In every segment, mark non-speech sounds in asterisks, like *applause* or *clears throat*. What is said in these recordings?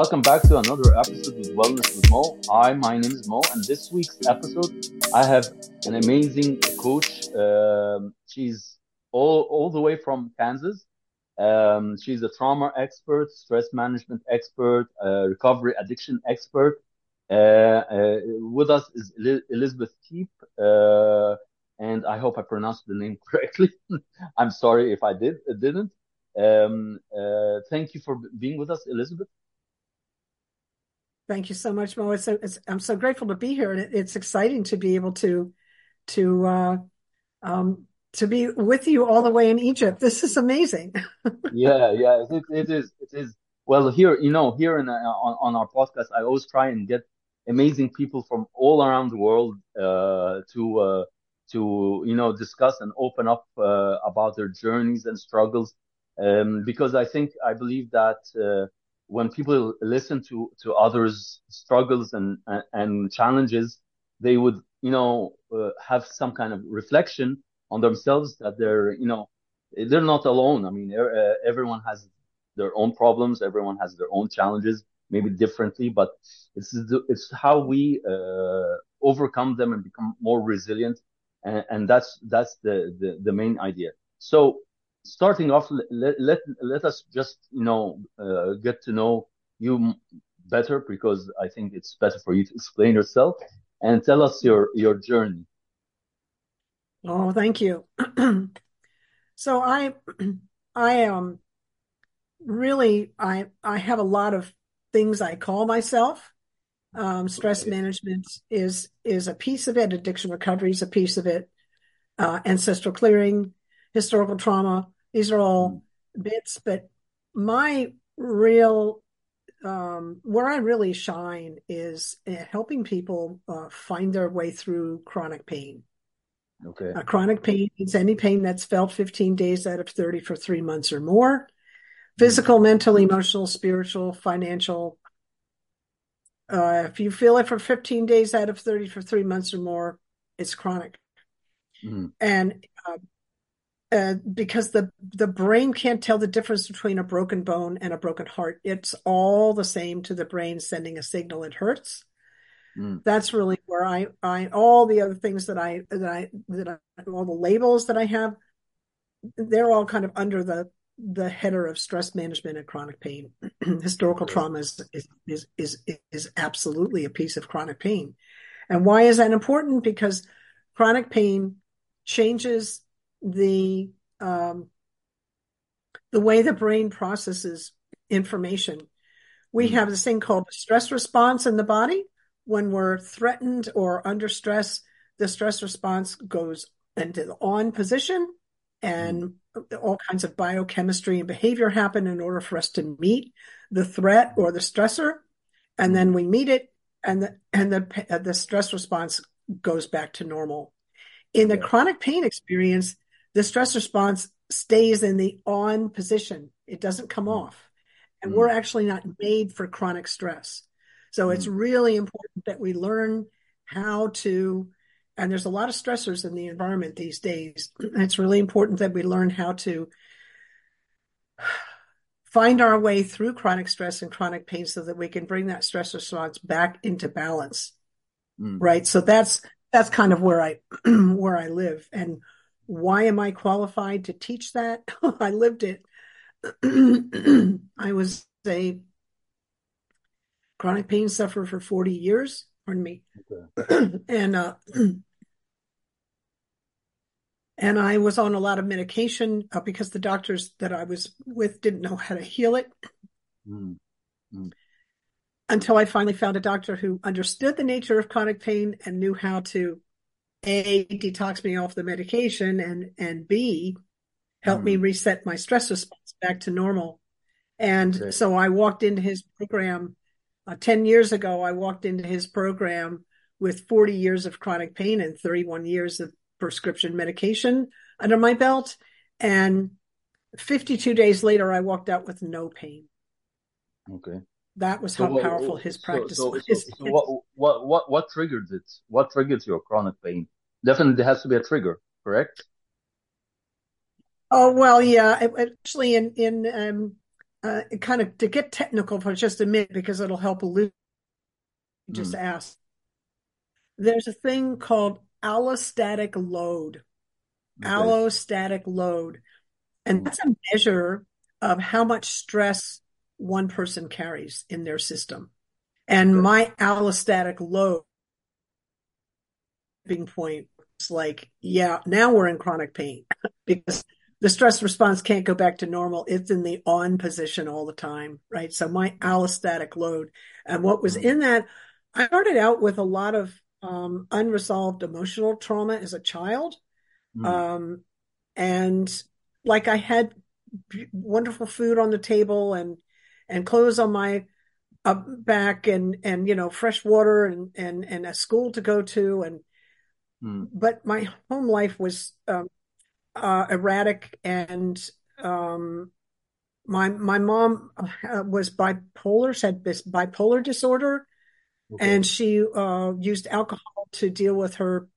Welcome back to another episode with Wellness with Mo. Hi, my name is Mo, and this week's episode, I have an amazing coach. Um, she's all, all the way from Kansas. Um, she's a trauma expert, stress management expert, uh, recovery addiction expert. Uh, uh, with us is Elizabeth Keep, uh, and I hope I pronounced the name *laughs* correctly. I'm sorry if I did didn't. Um, uh, thank you for being with us, Elizabeth. Thank you so much, Mo. It's, it's I'm so grateful to be here, and it, it's exciting to be able to to uh, um, to be with you all the way in Egypt. This is amazing. *laughs* yeah, yeah, it, it is. It is. Well, here, you know, here in, uh, on, on our podcast, I always try and get amazing people from all around the world uh, to uh, to you know discuss and open up uh, about their journeys and struggles. Um, because I think I believe that uh, when people listen to to others' struggles and and, challenges, they would you know uh, have some kind of reflection on themselves that they're you know they're not alone. I mean, uh, everyone has their own problems, everyone has their own challenges, maybe differently, but it's it's how we uh, overcome them and become more resilient, and, and that's that's the, the the main idea. So starting off, let, let, let us just, you know, uh, get to know you better because I think it's better for you to explain yourself and tell us your, your journey. Oh, thank you. *clears throat* so I, *clears throat* I, um, really, I, I have a lot of things I call myself. Um, stress okay. management is, is a piece of it. Addiction recovery is a piece of it. Uh, ancestral clearing historical trauma. These are all mm-hmm. bits, but my real um, where I really shine is helping people uh, find their way through chronic pain. Okay. Uh, chronic pain is any pain that's felt 15 days out of 30 for three months or more. Physical, mm-hmm. mental, emotional, spiritual, financial. Uh, if you feel it for 15 days out of 30 for three months or more, it's chronic. Mm-hmm. And uh, uh, because the the brain can't tell the difference between a broken bone and a broken heart. It's all the same to the brain sending a signal. It hurts. Mm. That's really where I I all the other things that I that I that I, all the labels that I have, they're all kind of under the the header of stress management and chronic pain. *clears throat* Historical trauma is, is is is is absolutely a piece of chronic pain. And why is that important? Because chronic pain changes the um, the way the brain processes information. We mm-hmm. have this thing called the stress response in the body. When we're threatened or under stress, the stress response goes into the on position and mm-hmm. all kinds of biochemistry and behavior happen in order for us to meet the threat or the stressor. And then mm-hmm. we meet it and the, and the, the stress response goes back to normal. In the yeah. chronic pain experience, the stress response stays in the on position. It doesn't come mm. off. And mm. we're actually not made for chronic stress. So mm. it's really important that we learn how to, and there's a lot of stressors in the environment these days. *clears throat* it's really important that we learn how to *sighs* find our way through chronic stress and chronic pain so that we can bring that stress response back into balance. Mm. Right. So that's, that's kind of where I, *clears throat* where I live. And why am I qualified to teach that? *laughs* I lived it. *clears throat* I was a chronic pain sufferer for 40 years. Pardon me. Okay. *clears throat* and uh, *clears throat* and I was on a lot of medication uh, because the doctors that I was with didn't know how to heal it. Mm. Mm. Until I finally found a doctor who understood the nature of chronic pain and knew how to a detox me off the medication and and b help mm. me reset my stress response back to normal. And so i walked into his program uh, 10 years ago i walked into his program with 40 years of chronic pain and 31 years of prescription medication under my belt. And 52 days later i walked out with no pain. Okay that was how so, powerful his practice so, was. So, so what, what, what, what triggered it? What triggered your chronic pain? Definitely there has to be a trigger, correct? Oh well, yeah. Actually, in in um, uh, kind of to get technical for just a minute because it'll help elucidate. Just Mm, ask. There's a thing called allostatic load. okay. Allostatic load, and Mm, that's a measure of how much stress one person carries in their system. And my allostatic load tipping point was like, yeah, now we're in chronic pain *laughs* because the stress response can't go back to normal. It's in the on position all the time, right? So my allostatic load and what was Mm, in that, I started out with a lot of um, unresolved emotional trauma as a child. mm, Um, and like I had wonderful food on the table and and clothes on my up back and and you know fresh water and and and a school to go to and mm, but my home life was um, uh, erratic and um, my my mom uh, was bipolar had this bipolar disorder okay. and she uh, used alcohol to deal with her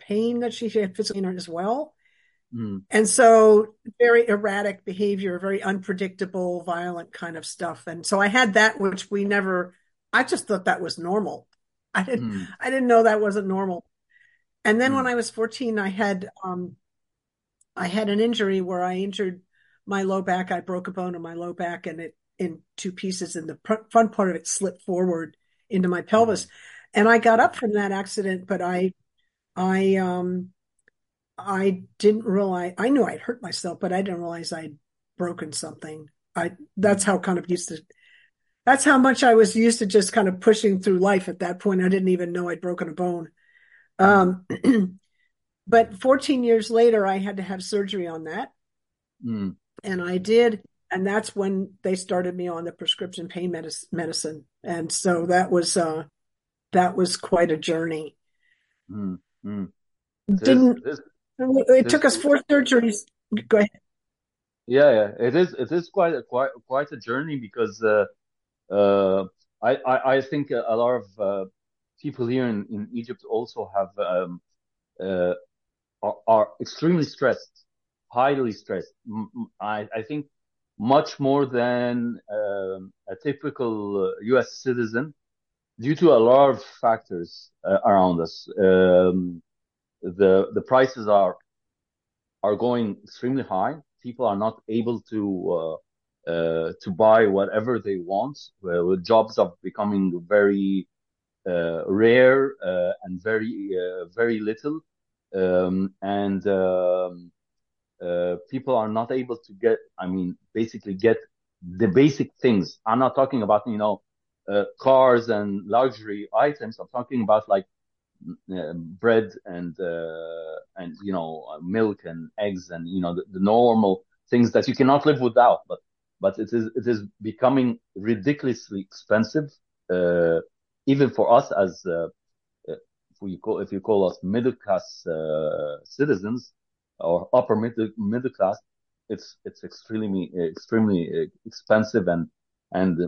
pain that she had physically as well Mm, And so very erratic behavior, very unpredictable, violent kind of stuff. And so I had that, which we never, I just thought that was normal. I didn't, mm, I didn't know that wasn't normal. And then when mm, I was 14, I had, um, I had an injury where I injured my low back. I broke a bone in my low back and it in two pieces and the front part of it slipped forward into my pelvis. mm, And I got up from that accident, but I, I, um, I didn't realize I knew I'd hurt myself, but I didn't realize I'd broken something. I that's how kind of used to that's how much I was used to just kind of pushing through life at that point. I didn't even know I'd broken a bone. Um, *clears throat* but 14 years later, I had to have surgery on that, mm, and I did. And that's when they started me on the prescription pain medicine. And so that was uh, that was quite a journey. mm, mm. Didn't it is, it took us four surgeries. Go ahead. yeah, yeah. It is, it is quite a, quite, quite a journey because, uh, uh, I, I, I think a lot of, uh, people here in, in Egypt also have, um, uh, are, are extremely stressed, highly stressed. I think much more than, um, a typical uh, US citizen due to a lot of factors, uh, around us. Um, the, the prices are are going extremely high. People are not able to uh, uh, to buy whatever they want. Uh, jobs are becoming very uh, rare uh, and very uh, very little, um, and um, uh, people are not able to get. I mean, basically get the basic things. I'm not talking about you know cars and luxury items. I'm talking about like bread and uh, and you know uh, milk and eggs and you know the, the normal things that you cannot live without. But but it is it is becoming ridiculously expensive, uh, even for us as uh, if we call if you call us middle class uh, citizens or upper middle middle class. It's it's extremely extremely expensive and and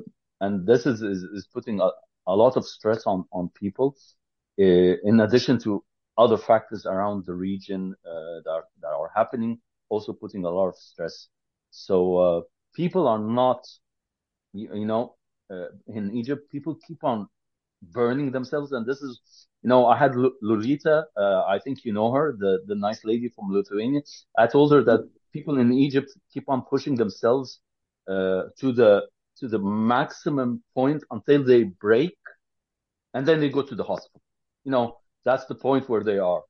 and this is is, is putting a, a lot of stress on on people uh, in addition to other factors around the region uh, that are, that are happening, also putting a lot of stress. So uh, people are not, you, know, uh, in Egypt, people keep on burning themselves, and this is, you know, I had Lolita, uh, I think you know her, the the nice lady from Lithuania. I told her that people in Egypt keep on pushing themselves uh, to the to the maximum point until they break, and then they go to the hospital you know, that's the point where they are.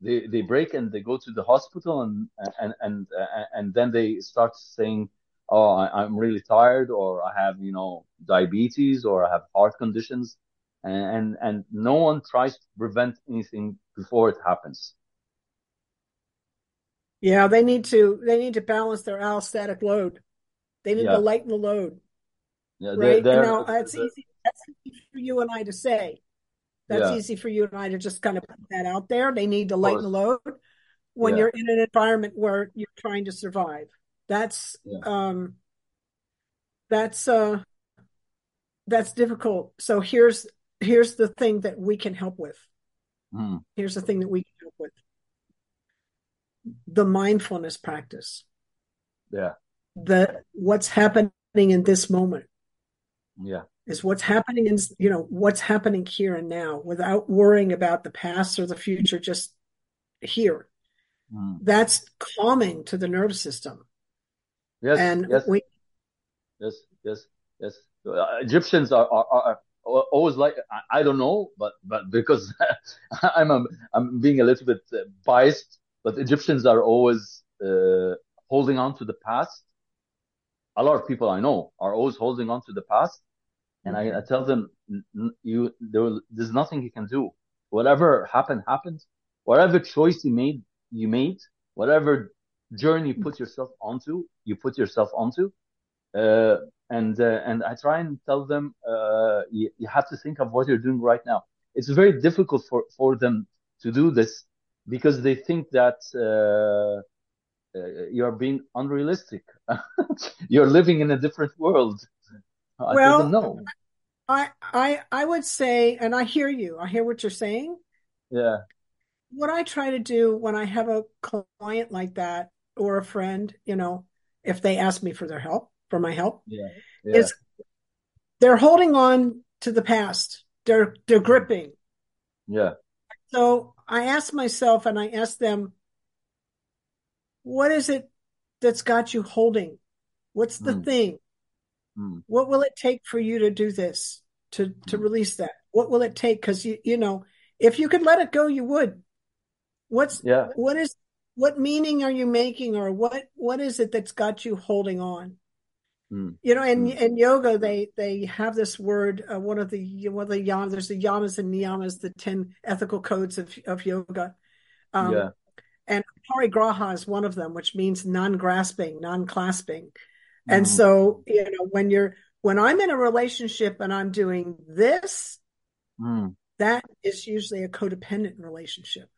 They they break and they go to the hospital and and and and then they start saying, "Oh, I, am really tired," or "I have you know diabetes," or "I have heart conditions," and and, and no one tries to prevent anything before it happens. Yeah, they need to they need to balance their allostatic load. They need to lighten the load, yeah, they're, right? And they're, now that's easy. That's easy for you and I to say. That's yeah, easy for you and I to just kind of put that out there. They need to lighten the load when yeah, you're in an environment where you're trying to survive. That's yeah, um that's uh that's difficult. So here's here's the thing that we can help with. mm, Here's the thing that we can help with. The mindfulness practice. Yeah. The what's happening in this moment Yeah. Is what's happening in you know what's happening here and now without worrying about the past or the future just here Mm. that's calming to the nervous system Yes. and Yes. we Yes. Yes. Yes. Uh, Egyptians are, are, are always like I, I don't know, but but because *laughs* I'm a, I'm being a little bit uh, biased, but Egyptians are always uh, holding on to the past. A lot of people I know are always holding on to the past, and I, I tell them, "N- n- you there, there's nothing you can do. Whatever happened happened. Whatever choice you made, you made. Whatever journey you put yourself onto, you put yourself onto. Uh, and uh, and I try and tell them, uh, you, you have to think of what you're doing right now. It's very difficult for for them to do this because they think that uh, uh, you're being unrealistic. *laughs* you're living in a different world. I well no. i i i would say and i hear you i hear what you're saying Yeah. what i try to do when i have a client like that or a friend you know if they ask me for their help for my help Yeah. Yeah. is they're holding on to the past they're they're gripping Yeah. so i ask myself and i ask them what is it that's got you holding what's the Mm. thing Mm. what will it take for you to do this to to Mm. release that what will it take because you you know if you could let it go you would what's Yeah. what is what meaning are you making or what what is it that's got you holding on Mm. you know and Mm. in yoga they they have this word uh, one of the one of the yamas there's the yamas and niyamas the 10 ethical codes of of yoga um Yeah. and parigraha is one of them which means non-grasping non-clasping and Mm. so, you know, when you're when I'm in a relationship and I'm doing this, Mm. that is usually a codependent relationship.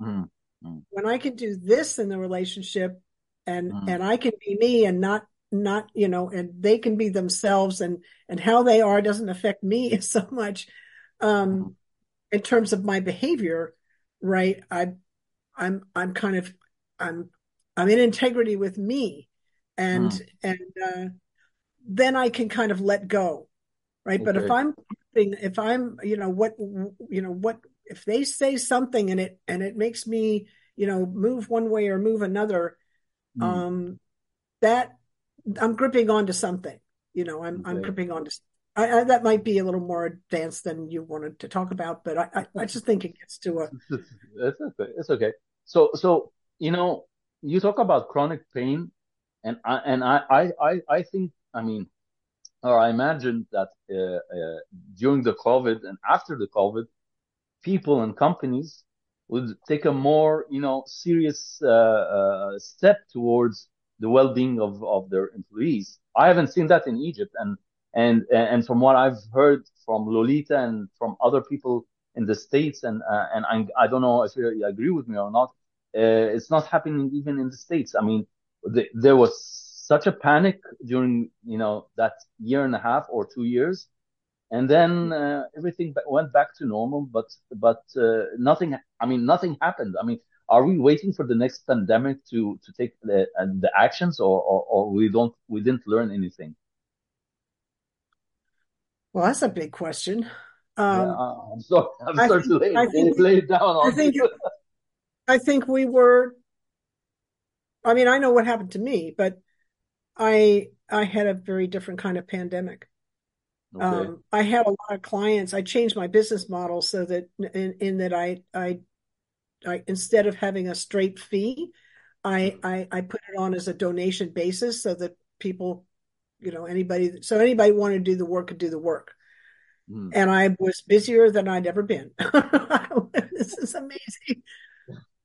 Mm. Mm. When I can do this in the relationship and and I can be me and not not, you know, and they can be themselves and and how they are doesn't affect me *laughs* so much um in terms of my behavior, right? I I'm I'm kind of I'm I'm in integrity with me and Mm. and uh then I can kind of let go, right? But if I'm if I'm, you know, what you know, what if they say something and it and it makes me, you know, move one way or move another, Mm. um that I'm gripping onto something. You know, I'm I'm gripping onto I, I that might be a little more advanced than you wanted to talk about, but I I, I just think it gets to a It's okay. It's okay. So, so you know, you talk about chronic pain, and I and I I I, think I mean, or I imagine that uh, uh, during the COVID and after the COVID, people and companies would take a more you know serious uh, uh, step towards the well-being of of their employees. I haven't seen that in Egypt, and and and from what I've heard from Lolita and from other people in the states, and uh, and I, I don't know if you agree with me or not. Uh, it's not happening even in the states. I mean, the, there was such a panic during you know that year and a half or two years, and then uh, everything went back to normal. But but uh, nothing. I mean, nothing happened. I mean, are we waiting for the next pandemic to to take the uh, the actions, or, or or we don't we didn't learn anything? well, that's a big question. Um, uh, I'm sorry. I'm I sorry think to lay, I think lay it down I think you. I think we were. I mean, I know what happened to me, but I I had a very different kind of pandemic. Okay. Um, I had a lot of clients. I changed my business model so that in, in that I, I I instead of having a straight fee, I, I I put it on as a donation basis so that people, you know, anybody so anybody wanted to do the work could do the work. Mm. And I was busier than I'd ever been. *laughs* this is amazing.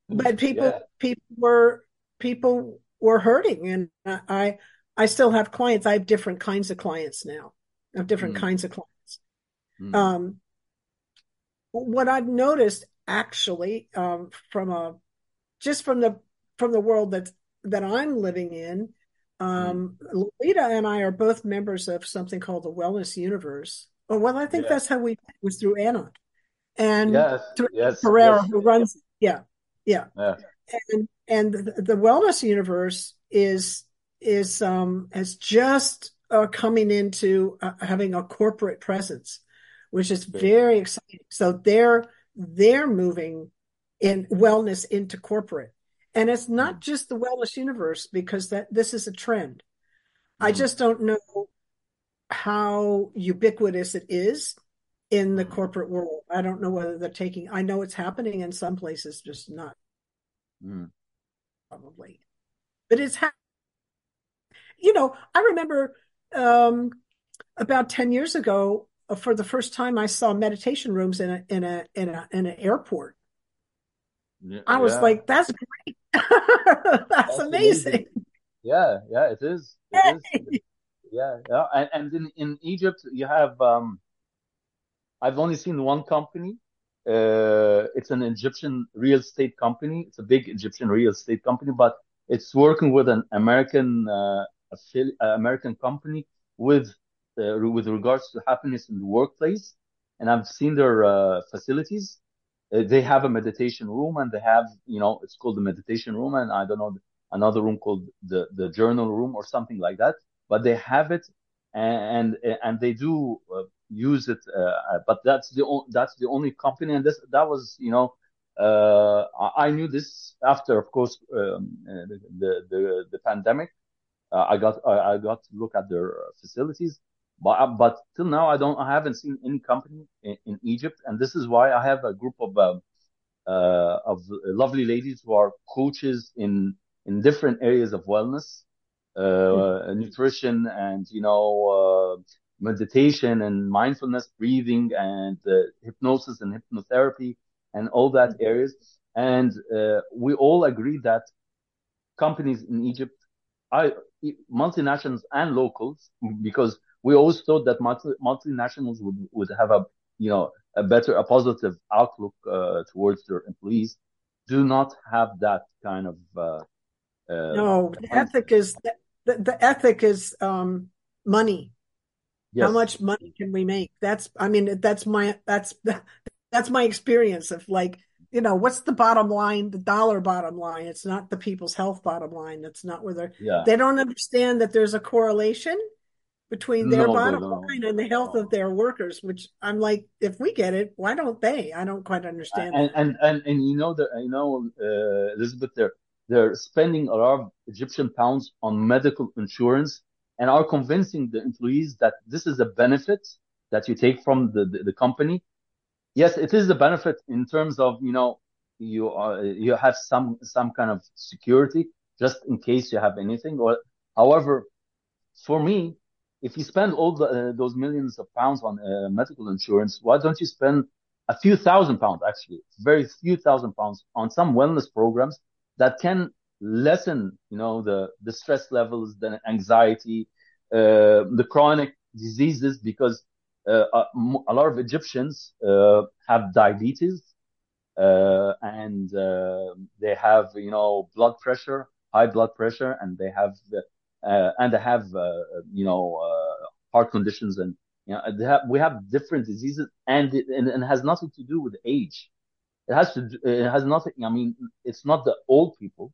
But people Yeah. people were people were hurting and I I still have clients. I have different kinds of clients now. I have different Mm. kinds of clients. Mm. Um, what I've noticed actually, um, from a just from the from the world that that I'm living in, um, Lolita and I are both members of something called the Wellness Universe. Oh, well, I think Yeah. that's how we was through Anna and Yes. through Yes. Pereira, Yes. who runs. Yeah, yeah, Yeah. And and the, the Wellness Universe is is um is just uh, coming into uh, having a corporate presence, which is very exciting. So they're they're moving in wellness into corporate, and it's not mm-hmm. just the wellness universe because that this is a trend. Mm-hmm. I just don't know how ubiquitous it is in the mm-hmm. corporate world. I don't know whether they're taking. I know it's happening in some places, just not mm. probably, but it's happening. You know, I remember um, about 10 years ago, uh, for the first time, I saw meditation rooms in a, in a, in a, in an airport. Yeah, I was yeah. like, that's great. *laughs* that's, that's, amazing. amazing. Yeah. Yeah, it is. It is. Yeah. Yeah. And, and in, in Egypt, you have, um, I've only seen one company. Uh, it's an Egyptian real estate company. It's a big Egyptian real estate company, but it's working with an American uh, American company with uh, with regards to happiness in the workplace, and I've seen their uh, facilities. Uh, they have a meditation room, and they have you know it's called the meditation room, and I don't know another room called the the journal room or something like that. But they have it, and and, and they do uh, use it. Uh, but that's the o- that's the only company, and this that was you know uh, I knew this after, of course, um, the, the, the pandemic, uh, I got I, got to look at their facilities, but but till now I don't I haven't seen any company in, in Egypt, and this is why I have a group of um, uh, of lovely ladies who are coaches in in different areas of wellness, uh, mm-hmm. nutrition, and you know uh, meditation and mindfulness, breathing, and uh, hypnosis and hypnotherapy, and all that mm-hmm. areas. And uh, we all agree that companies in Egypt I, multinationals and locals, because we always thought that multi, multinationals would, would have a, you know, a better, a positive outlook, uh, towards their employees, do not have that kind of, uh, uh no, the ethic is, the, the ethic is, um, money. Yes. How much money can we make? That's, I mean, that's my, that's, *laughs* that's my experience of like, you know, what's the bottom line, the dollar bottom line? It's not the people's health bottom line. That's not where they're, yeah. they don't understand that there's a correlation between their no, bottom line and the health of their workers, which I'm like, if we get it, why don't they? I don't quite understand. And, and, and, and, you know, that, you know, uh, Elizabeth, they're, they're spending a lot of Egyptian pounds on medical insurance and are convincing the employees that this is a benefit that you take from the, the, the company. Yes, it is a benefit in terms of, you know, you are, you have some, some kind of security just in case you have anything. Or, however, for me, if you spend all the, uh, those millions of pounds on uh, medical insurance, why don't you spend a few thousand pounds, actually, very few thousand pounds on some wellness programs that can lessen, you know, the, the stress levels, the anxiety, uh, the chronic diseases, because uh, uh, a lot of Egyptians uh, have diabetes and they have, you know, blood pressure, high blood pressure, and they have and they have, you know, heart conditions and you know, have, we have different diseases and it, and, and it has nothing to do with age. It has to, it has nothing, I mean, it's not the old people.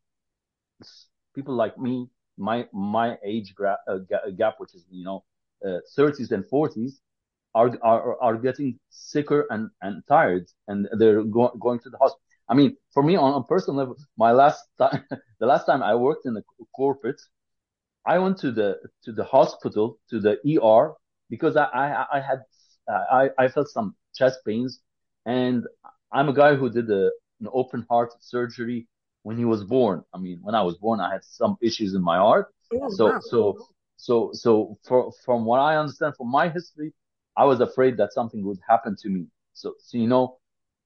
People like me, my, my age gra- uh, gap, which is, you know, uh, 30s and 40s are are, are getting sicker and, and tired and they're go- going to the hospital. I mean, for me on a personal level, my last time, *laughs* the last time I worked in the corporate, I went to the, to the hospital, to the ER because I, I, I had, I, I felt some chest pains and I'm a guy who did a, an open heart surgery when he was born. I mean, when I was born, I had some issues in my heart. Oh, so, wow. so, so, so for, from what I understand from my history, I was afraid that something would happen to me. So, so you know,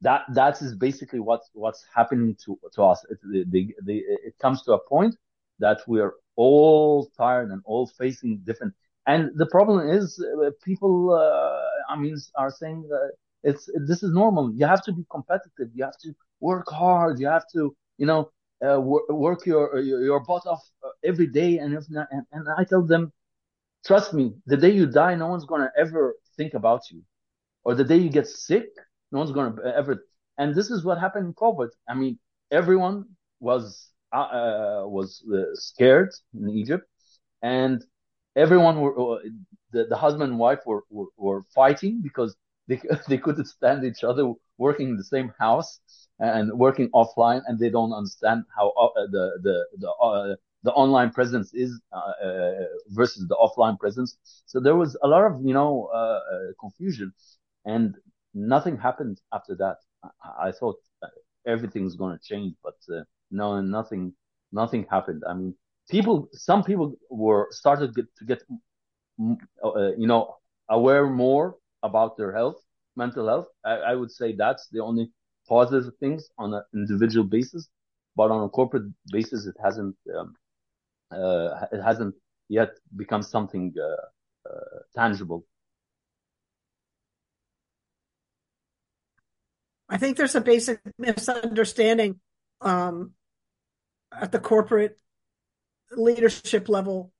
that that is basically what's what's happening to to us. It, the, the, the, it comes to a point that we're all tired and all facing different. And the problem is, uh, people, uh, I mean, are saying that it's this is normal. You have to be competitive. You have to work hard. You have to, you know, uh, work your, your butt off uh, every day. And if not, and, and I tell them, trust me, the day you die, no one's gonna ever think about you. Or the day you get sick, no one's to ever. And this is what happened in COVID. I mean, everyone was uh, uh was uh, scared in Egypt, and everyone were the, the husband and wife were, were, were fighting because they *laughs* they couldn't stand each other working in the same house and working offline, and they don't understand how uh, the the the uh, the online presence is uh, uh, versus the offline presence. So there was a lot of you know uh, uh, confusion, and nothing happened after that. I, I thought everything's going to change, but no, nothing nothing happened. I mean, people, some people were started to get, you know, aware more about their health, mental health. I, I would say that's the only positive things on an individual basis, but on a corporate basis, it hasn't um, uh, it hasn't yet become something uh, uh, tangible. I think there's a basic misunderstanding um, at the corporate leadership level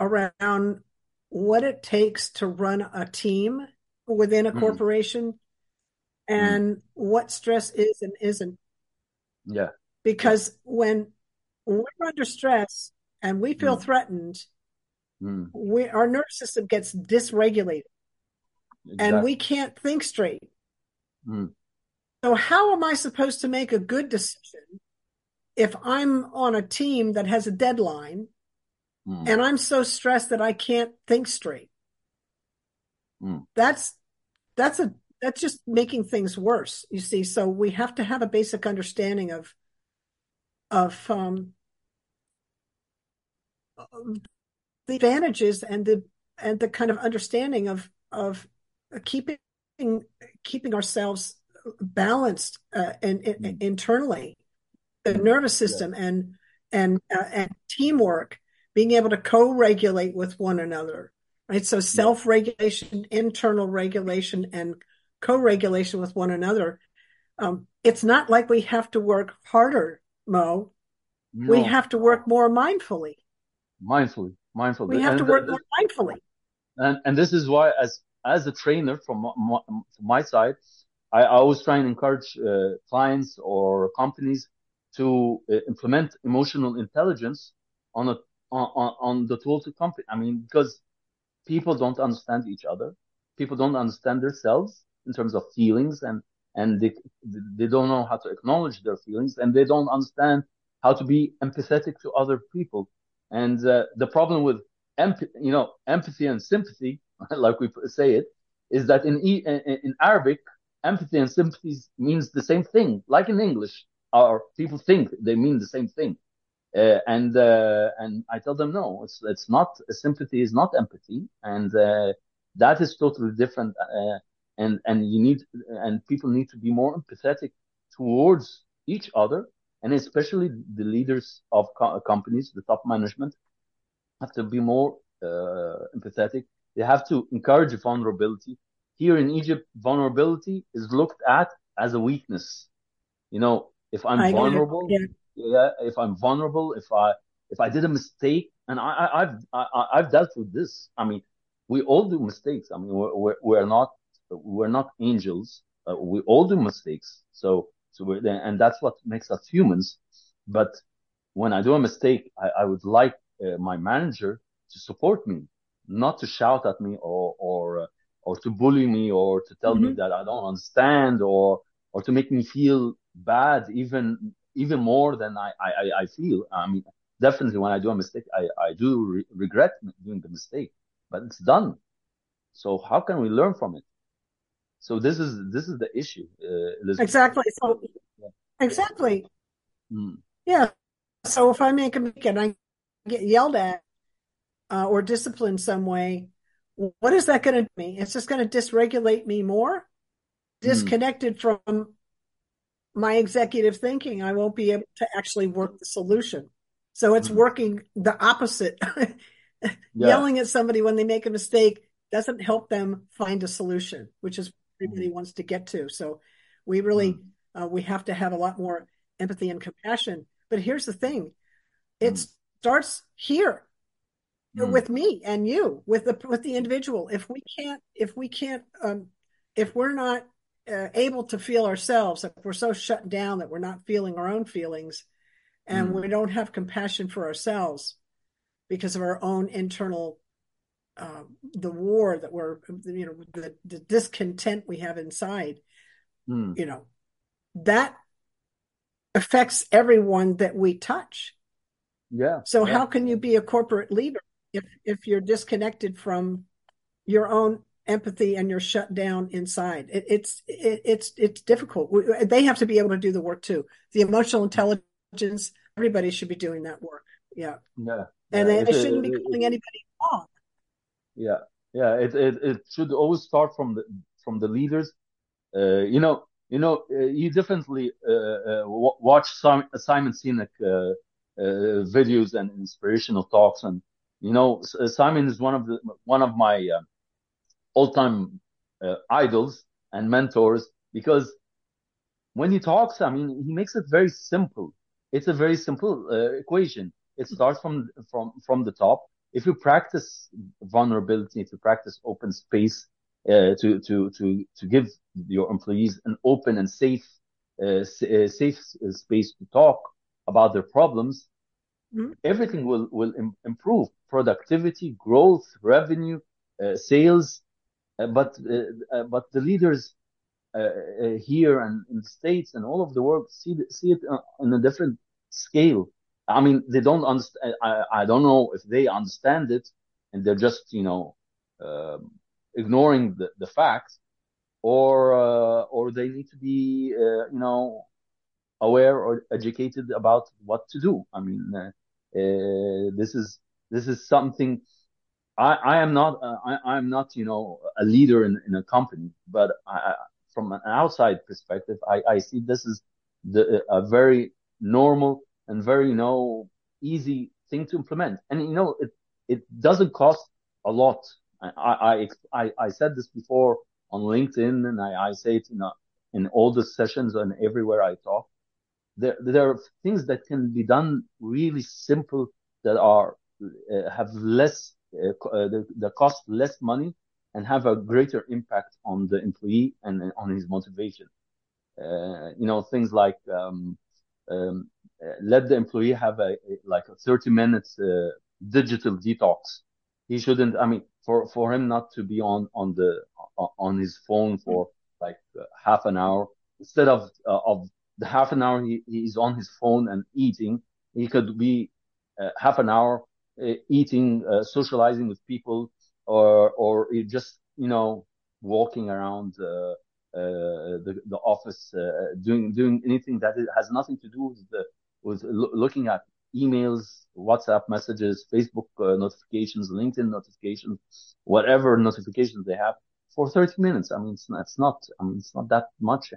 around what it takes to run a team within a mm. corporation and mm. what stress is and isn't. Yeah. Because when we're under stress and we feel mm. threatened, mm. we our nervous system gets dysregulated exactly. and we can't think straight. Mm. So how am I supposed to make a good decision if I'm on a team that has a deadline mm. and I'm so stressed that I can't think straight? Mm. That's that's a that's just making things worse. You see, so we have to have a basic understanding of of um, the advantages and the and the kind of understanding of of keeping keeping ourselves balanced uh, and, mm. internally the nervous system yeah. and and uh, and teamwork being able to co-regulate with one another right? So self-regulation internal regulation and co-regulation with one another um, it's not like we have to work harder mo. No. we have to work more mindfully. Mindfully. Mindfully. We have and to work more mindfully. And and this is why as as a trainer from my, from my side I, I always try and encourage uh, clients or companies to uh, implement emotional intelligence on a on, on the tools to company. I mean, because people don't understand each other, people don't understand themselves in terms of feelings, and and they they don't know how to acknowledge their feelings, and they don't understand how to be empathetic to other people. And uh, the problem with empathy, you know, empathy and sympathy, *laughs* like we say it, is that in in, in Arabic, empathy and sympathy means the same thing, like in English or people think they mean the same thing. Uh, and uh, and I tell them no, it's it's not. Sympathy is not empathy, and uh, that is totally different. Uh, and and you need and people need to be more empathetic towards each other, and especially the leaders of co- companies, the top management, have to be more uh, empathetic. They have to encourage vulnerability. Here in Egypt, vulnerability is looked at as a weakness. You know, if I'm I vulnerable, yeah. Yeah. if I'm vulnerable, if I if I did a mistake, and I, I have I, I've dealt with this. I mean, we all do mistakes. I mean, we're we're, we're not we're not angels. Uh, we all do mistakes. So so we're there, and that's what makes us humans. But when I do a mistake, I, I would like uh, my manager to support me, not to shout at me or or uh, or to bully me or to tell mm-hmm. me that I don't understand or or to make me feel bad even even more than I, I, I feel. I mean, definitely when I do a mistake, I, I do re- regret doing the mistake, but it's done. So how can we learn from it? So this is this is the issue. Uh, exactly. So yeah. exactly. Mm. Yeah. So if I make a mistake and I get yelled at uh, or disciplined some way, what is that going to do me? It's just going to dysregulate me more, mm. disconnected mm. from my executive thinking, I won't be able to actually work the solution. So it's mm-hmm. working the opposite. *laughs* yeah. Yelling at somebody when they make a mistake doesn't help them find a solution, which is what everybody mm-hmm. wants to get to. So we really mm-hmm. uh, we have to have a lot more empathy and compassion. But here's the thing: it mm-hmm. starts here mm-hmm. with me and you, with the with the individual. If we can't, if we can't, um, if we're not able to feel ourselves, if we're so shut down that we're not feeling our own feelings and mm. we don't have compassion for ourselves, because of our own internal uh, the war that we're you know the, the discontent we have inside Mm. you know that affects everyone that we touch Yeah. so Yeah. how can you be a corporate leader if if you're disconnected from your own empathy and you're shut down inside it, it's it, it's it's difficult We- they have to be able to do the work too the emotional intelligence everybody should be doing that work yeah Yeah. and Yeah. they, shouldn't be it, calling anybody wrong Yeah, yeah. It it it should always start from the from the leaders. Uh, you know, you know, uh, you definitely uh, uh, w- watch some Simon Sinek uh, uh, videos and inspirational talks, and you know, S- Simon is one of the one of my all-time uh, idols and mentors because when he talks, I mean, he makes it very simple. It's a very simple uh, equation. It starts from from from the top. If you practice vulnerability, if you practice open space uh, to to to to give your employees an open and safe uh, uh, safe space to talk about their problems, Mhm. everything will will Im- improve. Productivity, growth, revenue, uh, sales. Uh, but uh, uh, but the leaders here and in states and all over the world see see it on a different scale. I mean, they don't understand. I, I don't know if they understand it, and they're just you know um ignoring the, the facts, or uh, or they need to be uh, you know aware or educated about what to do. I mean, this is this is something. I, I am not uh, I, am not you know a leader in, in a company, but I, from an outside perspective, I, I see this is the a very normal and very you know easy thing to implement, and you know it it doesn't cost a lot. I I I, I said this before on LinkedIn, and I, I say it in a, in all the sessions and everywhere I talk there there are things that can be done really simple that are uh, have less the, the cost less money and have a greater impact on the employee and uh, on his motivation. Uh, you know things like um, um, uh, let the employee have a, a like a 30 minutes uh, digital detox. He shouldn't. I mean, for for him not to be on on the on his phone for like uh, half an hour instead of uh, of the half an hour he, he's on his phone and eating, he could be uh, half an hour uh, eating, uh, socializing with people, or or just you know walking around uh, uh, the the office, uh, doing doing anything that has nothing to do with the with lo- looking at emails, WhatsApp messages, Facebook uh, notifications, LinkedIn notifications, whatever notifications they have for 30 minutes. I mean, it's not, it's not I mean, it's not that much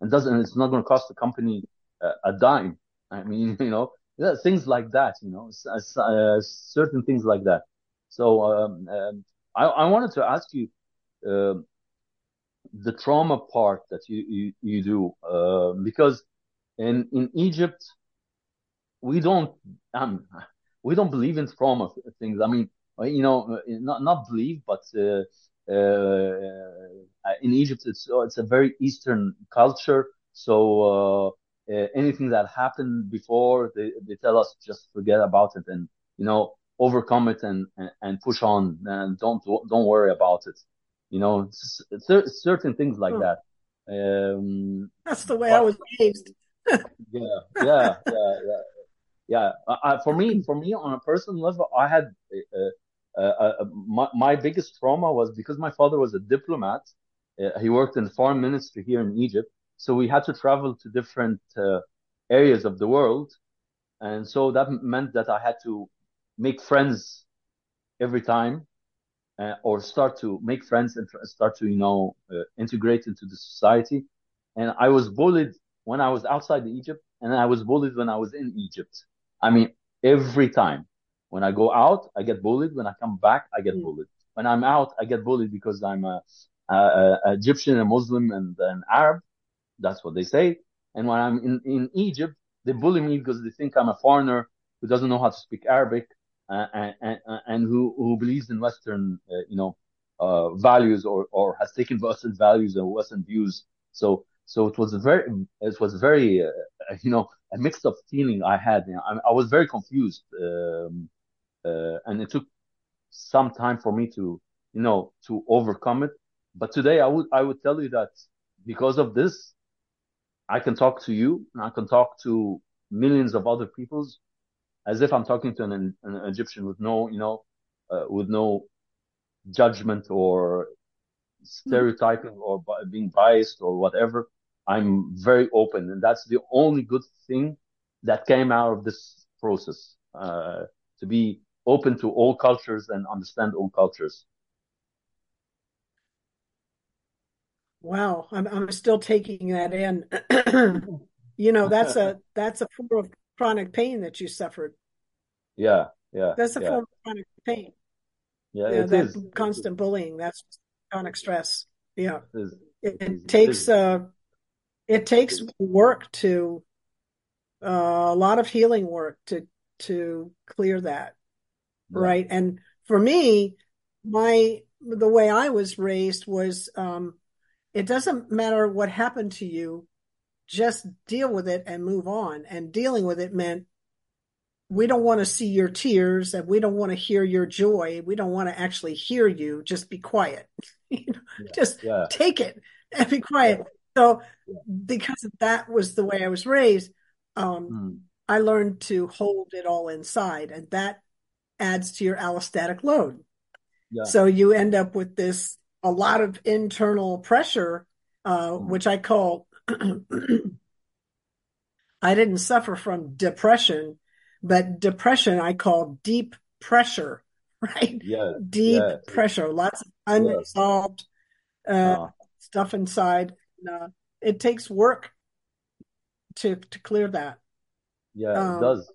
and doesn't it's not going to cost the company uh, a dime. I mean, *laughs* you know, yeah, things like that. You know, uh, certain things like that. So um, um, I, I wanted to ask you um the trauma part that you you, you do uh, because in in Egypt we don't um we don't believe in trauma things. I mean, uh, you know, uh, not not believe, but uh, uh, in Egypt it's uh, it's a very Eastern culture. So uh, anything that happened before, they they tell us just forget about it and you know overcome it and and, and push on and don't don't worry about it. You know, cer- certain things like Hmm. that. Um, that's the way i was raised *laughs* yeah, yeah, yeah, yeah yeah I, for me for me on a personal level i had uh, uh, uh, uh, my, my biggest trauma was because my father was a diplomat uh, he worked in the foreign ministry here in egypt so we had to travel to different uh, areas of the world. And so that meant that i had to make friends every time uh, or start to make friends and start to you know uh, integrate into the society. And i was bullied when i was outside egypt and i was bullied when i was in egypt. I mean every time. When i go out i get bullied. When i come back i get Hmm. bullied. When i'm out i get bullied because i'm a, a a egyptian a muslim and an arab that's what they say. And when I'm in, in Egypt, they bully me because they think I'm a foreigner who doesn't know how to speak Arabic uh, and, and, and who, who believes in Western, uh, you know, uh, values or, or has taken Western values and Western views. So, so it was a very, it was very, uh, you know, a mixed up feeling I had. You know, I, I was very confused. Um, uh, and it took some time for me to, you know, to overcome it. But today I would, I would tell you that because of this, I can talk to you and I can talk to millions of other peoples as if I'm talking to an, an Egyptian with no, you know, uh, with no judgment or stereotyping or being biased or whatever. I'm very open, and that's the only good thing that came out of this process. Uh, to be open to all cultures and understand all cultures. Wow, I'm I'm still taking that in. *clears throat* you know, that's a *laughs* that's a form of chronic pain that you suffered. Yeah, yeah. That's a yeah. form of chronic pain. Yeah, it that is. constant bullying. That's chronic stress. Yeah, It, is. it, it It takes uh, it takes work to uh, a lot of healing work to to clear that, Yeah. right? And for me, my the way I was raised was um, it doesn't matter what happened to you, just deal with it and move on. And dealing with it meant we don't want to see your tears and we don't want to hear your joy. We don't want to actually hear you. Just be quiet. *laughs* you know, Yeah. just Yeah. take it and be quiet. So because that was the way I was raised, um, Mm. I learned to hold it all inside, and that adds to your allostatic load. Yeah. So you end up with this a lot of internal pressure, uh, Mm. which I call. *clears throat* I didn't suffer from depression, but depression I call deep pressure, *laughs* right? Yeah. Deep Yeah. pressure, lots of unresolved uh, Uh, stuff inside. Uh, it takes work to to clear that. yeah. Um, It does.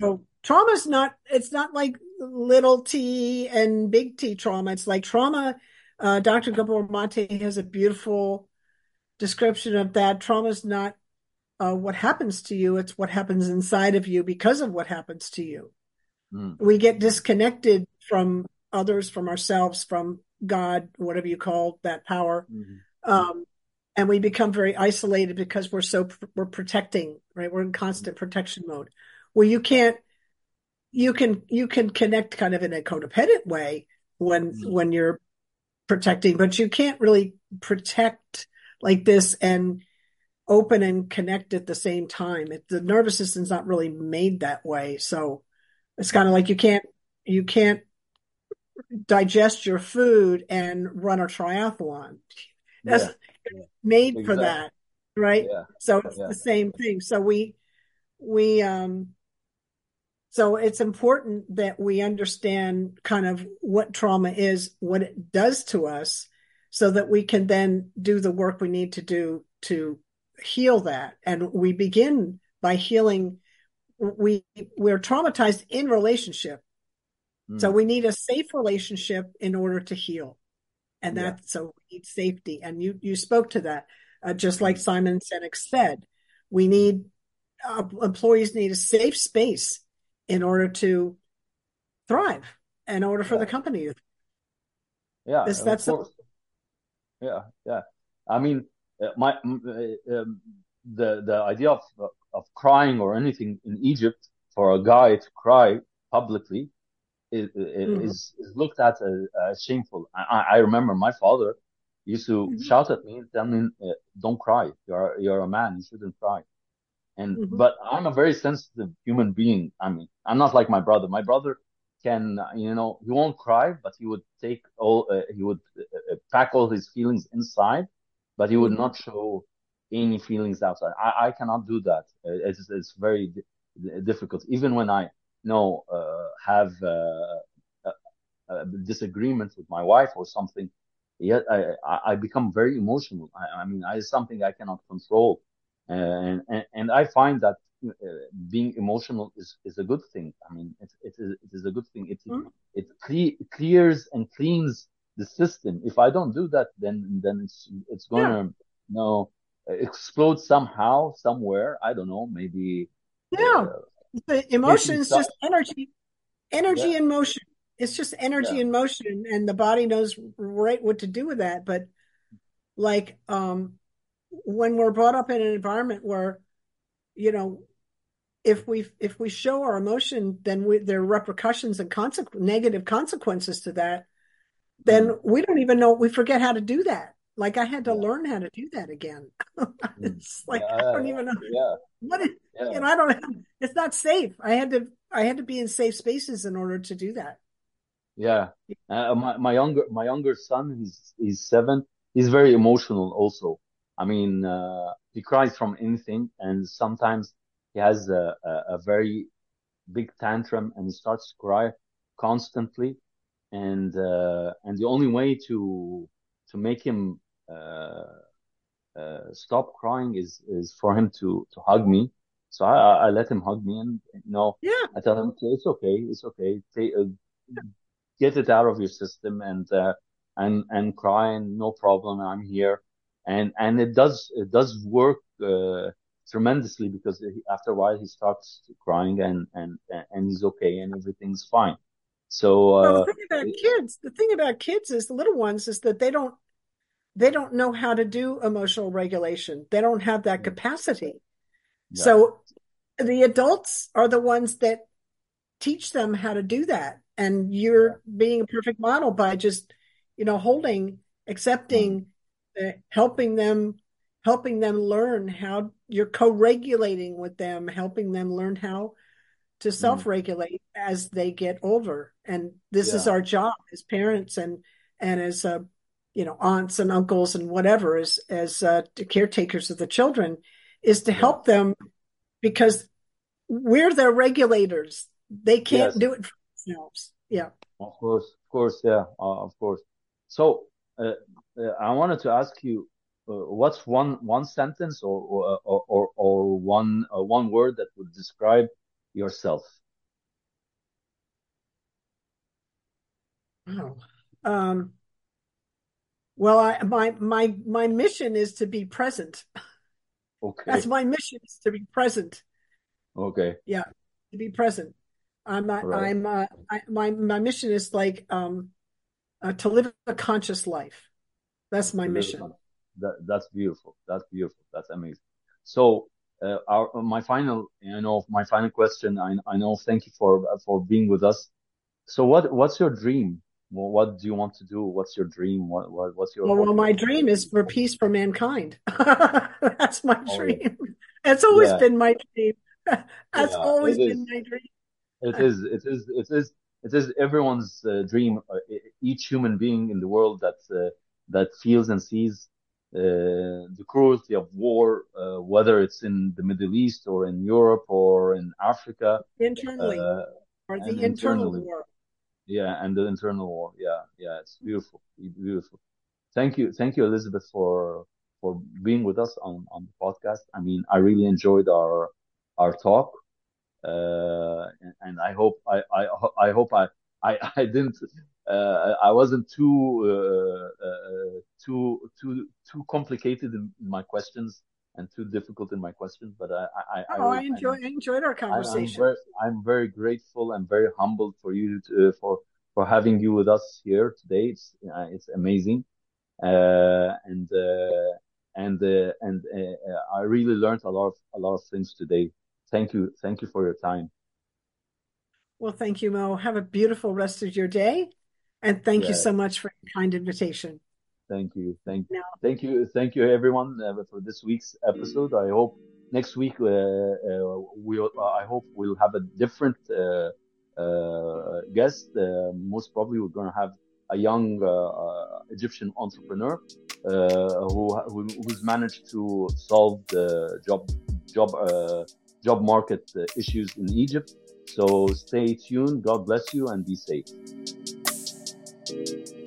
So trauma's not it's not like little t and big T trauma. It's like trauma. Uh, Dr. Gabor Mate has a beautiful description of that. Trauma is not uh, what happens to you, it's what happens inside of you because of what happens to you. Mm. We get disconnected from others, from ourselves, from God, whatever you call that power. Mhm. Um, and we become very isolated because we're so we're protecting, right? We're in constant protection mode. Where you can't, you can you can connect kind of in a codependent way when Mhm. when you're protecting, but you can't really protect like this and open and connect at the same time. It, the nervous system's not really made that way, so it's kind of like you can't you can't digest your food and run a triathlon. That's Yeah. made for that, right? Yeah. So it's Yeah. the same thing. So we we um so it's important that we understand kind of what trauma is, what it does to us, so that we can then do the work we need to do to heal that. And we begin by healing we we're traumatized in relationship. So Mm. we need a safe relationship in order to heal. And Yeah. so we need safety. And you you spoke to that. Uh, just like Mm. Simon Sinek said, we need uh, employees need a safe space in order to thrive, in order for Yeah. the company. Yeah. This- that's the- Yeah. Yeah. I mean, uh, my uh, um, the the idea of of crying or anything in Egypt for a guy to cry publicly is Mhm. is, is looked at as, as shameful. I, I remember my father used to Mhm. shout at me and tell me, uh, "Don't cry. You're you're a man. You shouldn't cry." And Mhm. but I'm a very sensitive human being. I mean, I'm not like my brother. My brother can, you know, he won't cry, but he would take all, uh, he would uh, uh, pack all his feelings inside, but he would Mhm. not show any feelings outside. I, I cannot do that. Uh, It's it's very di- difficult. Even when I, you know, uh, have uh, a, a disagreement with my wife or something, yet I, I I become very emotional. I, I mean, I, it's something I cannot control, and and, and I find that uh, being emotional is, is a good thing. I mean, it, it is it is a good thing. It Mhm. it cle- clears and cleans the system. If I don't do that, then then it's it's gonna you know explode somehow somewhere. I don't know. Maybe Yeah. uh, The emotion is just energy, energy Yeah. in motion. It's just energy Yeah. in motion, and the body knows right what to do with that. But like um, when we're brought up in an environment where, you know, if we if we show our emotion, then we, there are repercussions and negative consequences to that. Then Mm. we don't even know. We forget how to do that. Like I had to Yeah. learn how to do that again. *laughs* Mm. it's like Yeah, I don't even know yeah, what it, yeah. you know. I don't. Have, it's not safe. I had to. I had to be in safe spaces in order to do that. Yeah, uh, my my younger my younger son, he's he's seven. He's very emotional also. I mean, uh, he cries from anything, and sometimes he has a, a, a very big tantrum and starts to cry constantly. And uh, and the only way to to make him uh, uh, stop crying is is for him to to hug me. So I I let him hug me, and you know Yeah. I tell him it's okay, it's okay. Take, uh, get it out of your system and uh, and and cry and no problem i'm here and and it does it does work uh, tremendously because after a while he starts crying and and and he's okay and everything's fine so Well, the uh thing about kids, the thing about kids is the little ones is that they don't they don't know how to do emotional regulation. They don't have that capacity. yeah So the adults are the ones that teach them how to do that. And you're being a perfect model by just, you know, holding, accepting, uh, helping them, helping them learn how you're co-regulating with them, helping them learn how to mm, self-regulate as they get older. And this is our job as parents and and as uh, you know, aunts and uncles and whatever, as as uh, caretakers of the children, is to yeah help them because we're their regulators. They can't yes do it for themselves. Yeah. of course of course yeah uh, of course so uh, i wanted to ask you uh, what's one one sentence or or or, or, one uh, one word that would describe yourself Wow. Um, well, I my my my mission is to be present. Okay. That's my mission is to be present. okay Yeah, to be present. I'm uh, right I'm uh, I, my my mission is like um uh, to live a conscious life. That's my mission. that that's beautiful. That's beautiful. That's amazing. So uh, our my final you know my final question i i know thank you for for being with us. So what what's your dream? Well, what do you want to do? What's your dream? What, what what's your Well, well, my dream is for peace for mankind. *laughs* That's my oh yeah. dream. It's always yeah. been my dream. *laughs* That's yeah always it is. been my dream. it is it is it is it is everyone's uh, dream. Uh, each human being in the world that uh, that feels and sees uh, the cruelty of war, uh, whether it's in the Middle East or in Europe or in Africa, Internally, uh, or the internal war. Yeah, and the internal war. Yeah, yeah, it's beautiful, It's beautiful. Thank you, thank you, Elizabeth, for for being with us on on the podcast. I mean, I really enjoyed our our talk, uh, and, and I hope I I I hope I I *laughs* I didn't. Uh, I wasn't too uh, uh, too too too complicated in my questions and too difficult in my questions, but I I I, Oh, I I enjoy I'm enjoyed our I, I'm conversation. very I'm very grateful. I'm very humbled for you to, for for having you with us here today. It's uh, it's amazing, uh, and uh, and uh, and uh, I really learned a lot of a lot of things today. Thank you, thank you for your time. Well, thank you, Mo. Have a beautiful rest of your day, and thank you so much for your kind invitation. thank you, thank Now, thank you, thank you, everyone, uh, for this week's episode. I hope next week uh, uh, we'll I hope we'll have a different uh, uh, guest. Uh, most probably, we're going to have a young Egyptian entrepreneur uh, who, who who's managed to solve the job job uh, job market issues in Egypt. So stay tuned. God bless you and be safe. Thank you.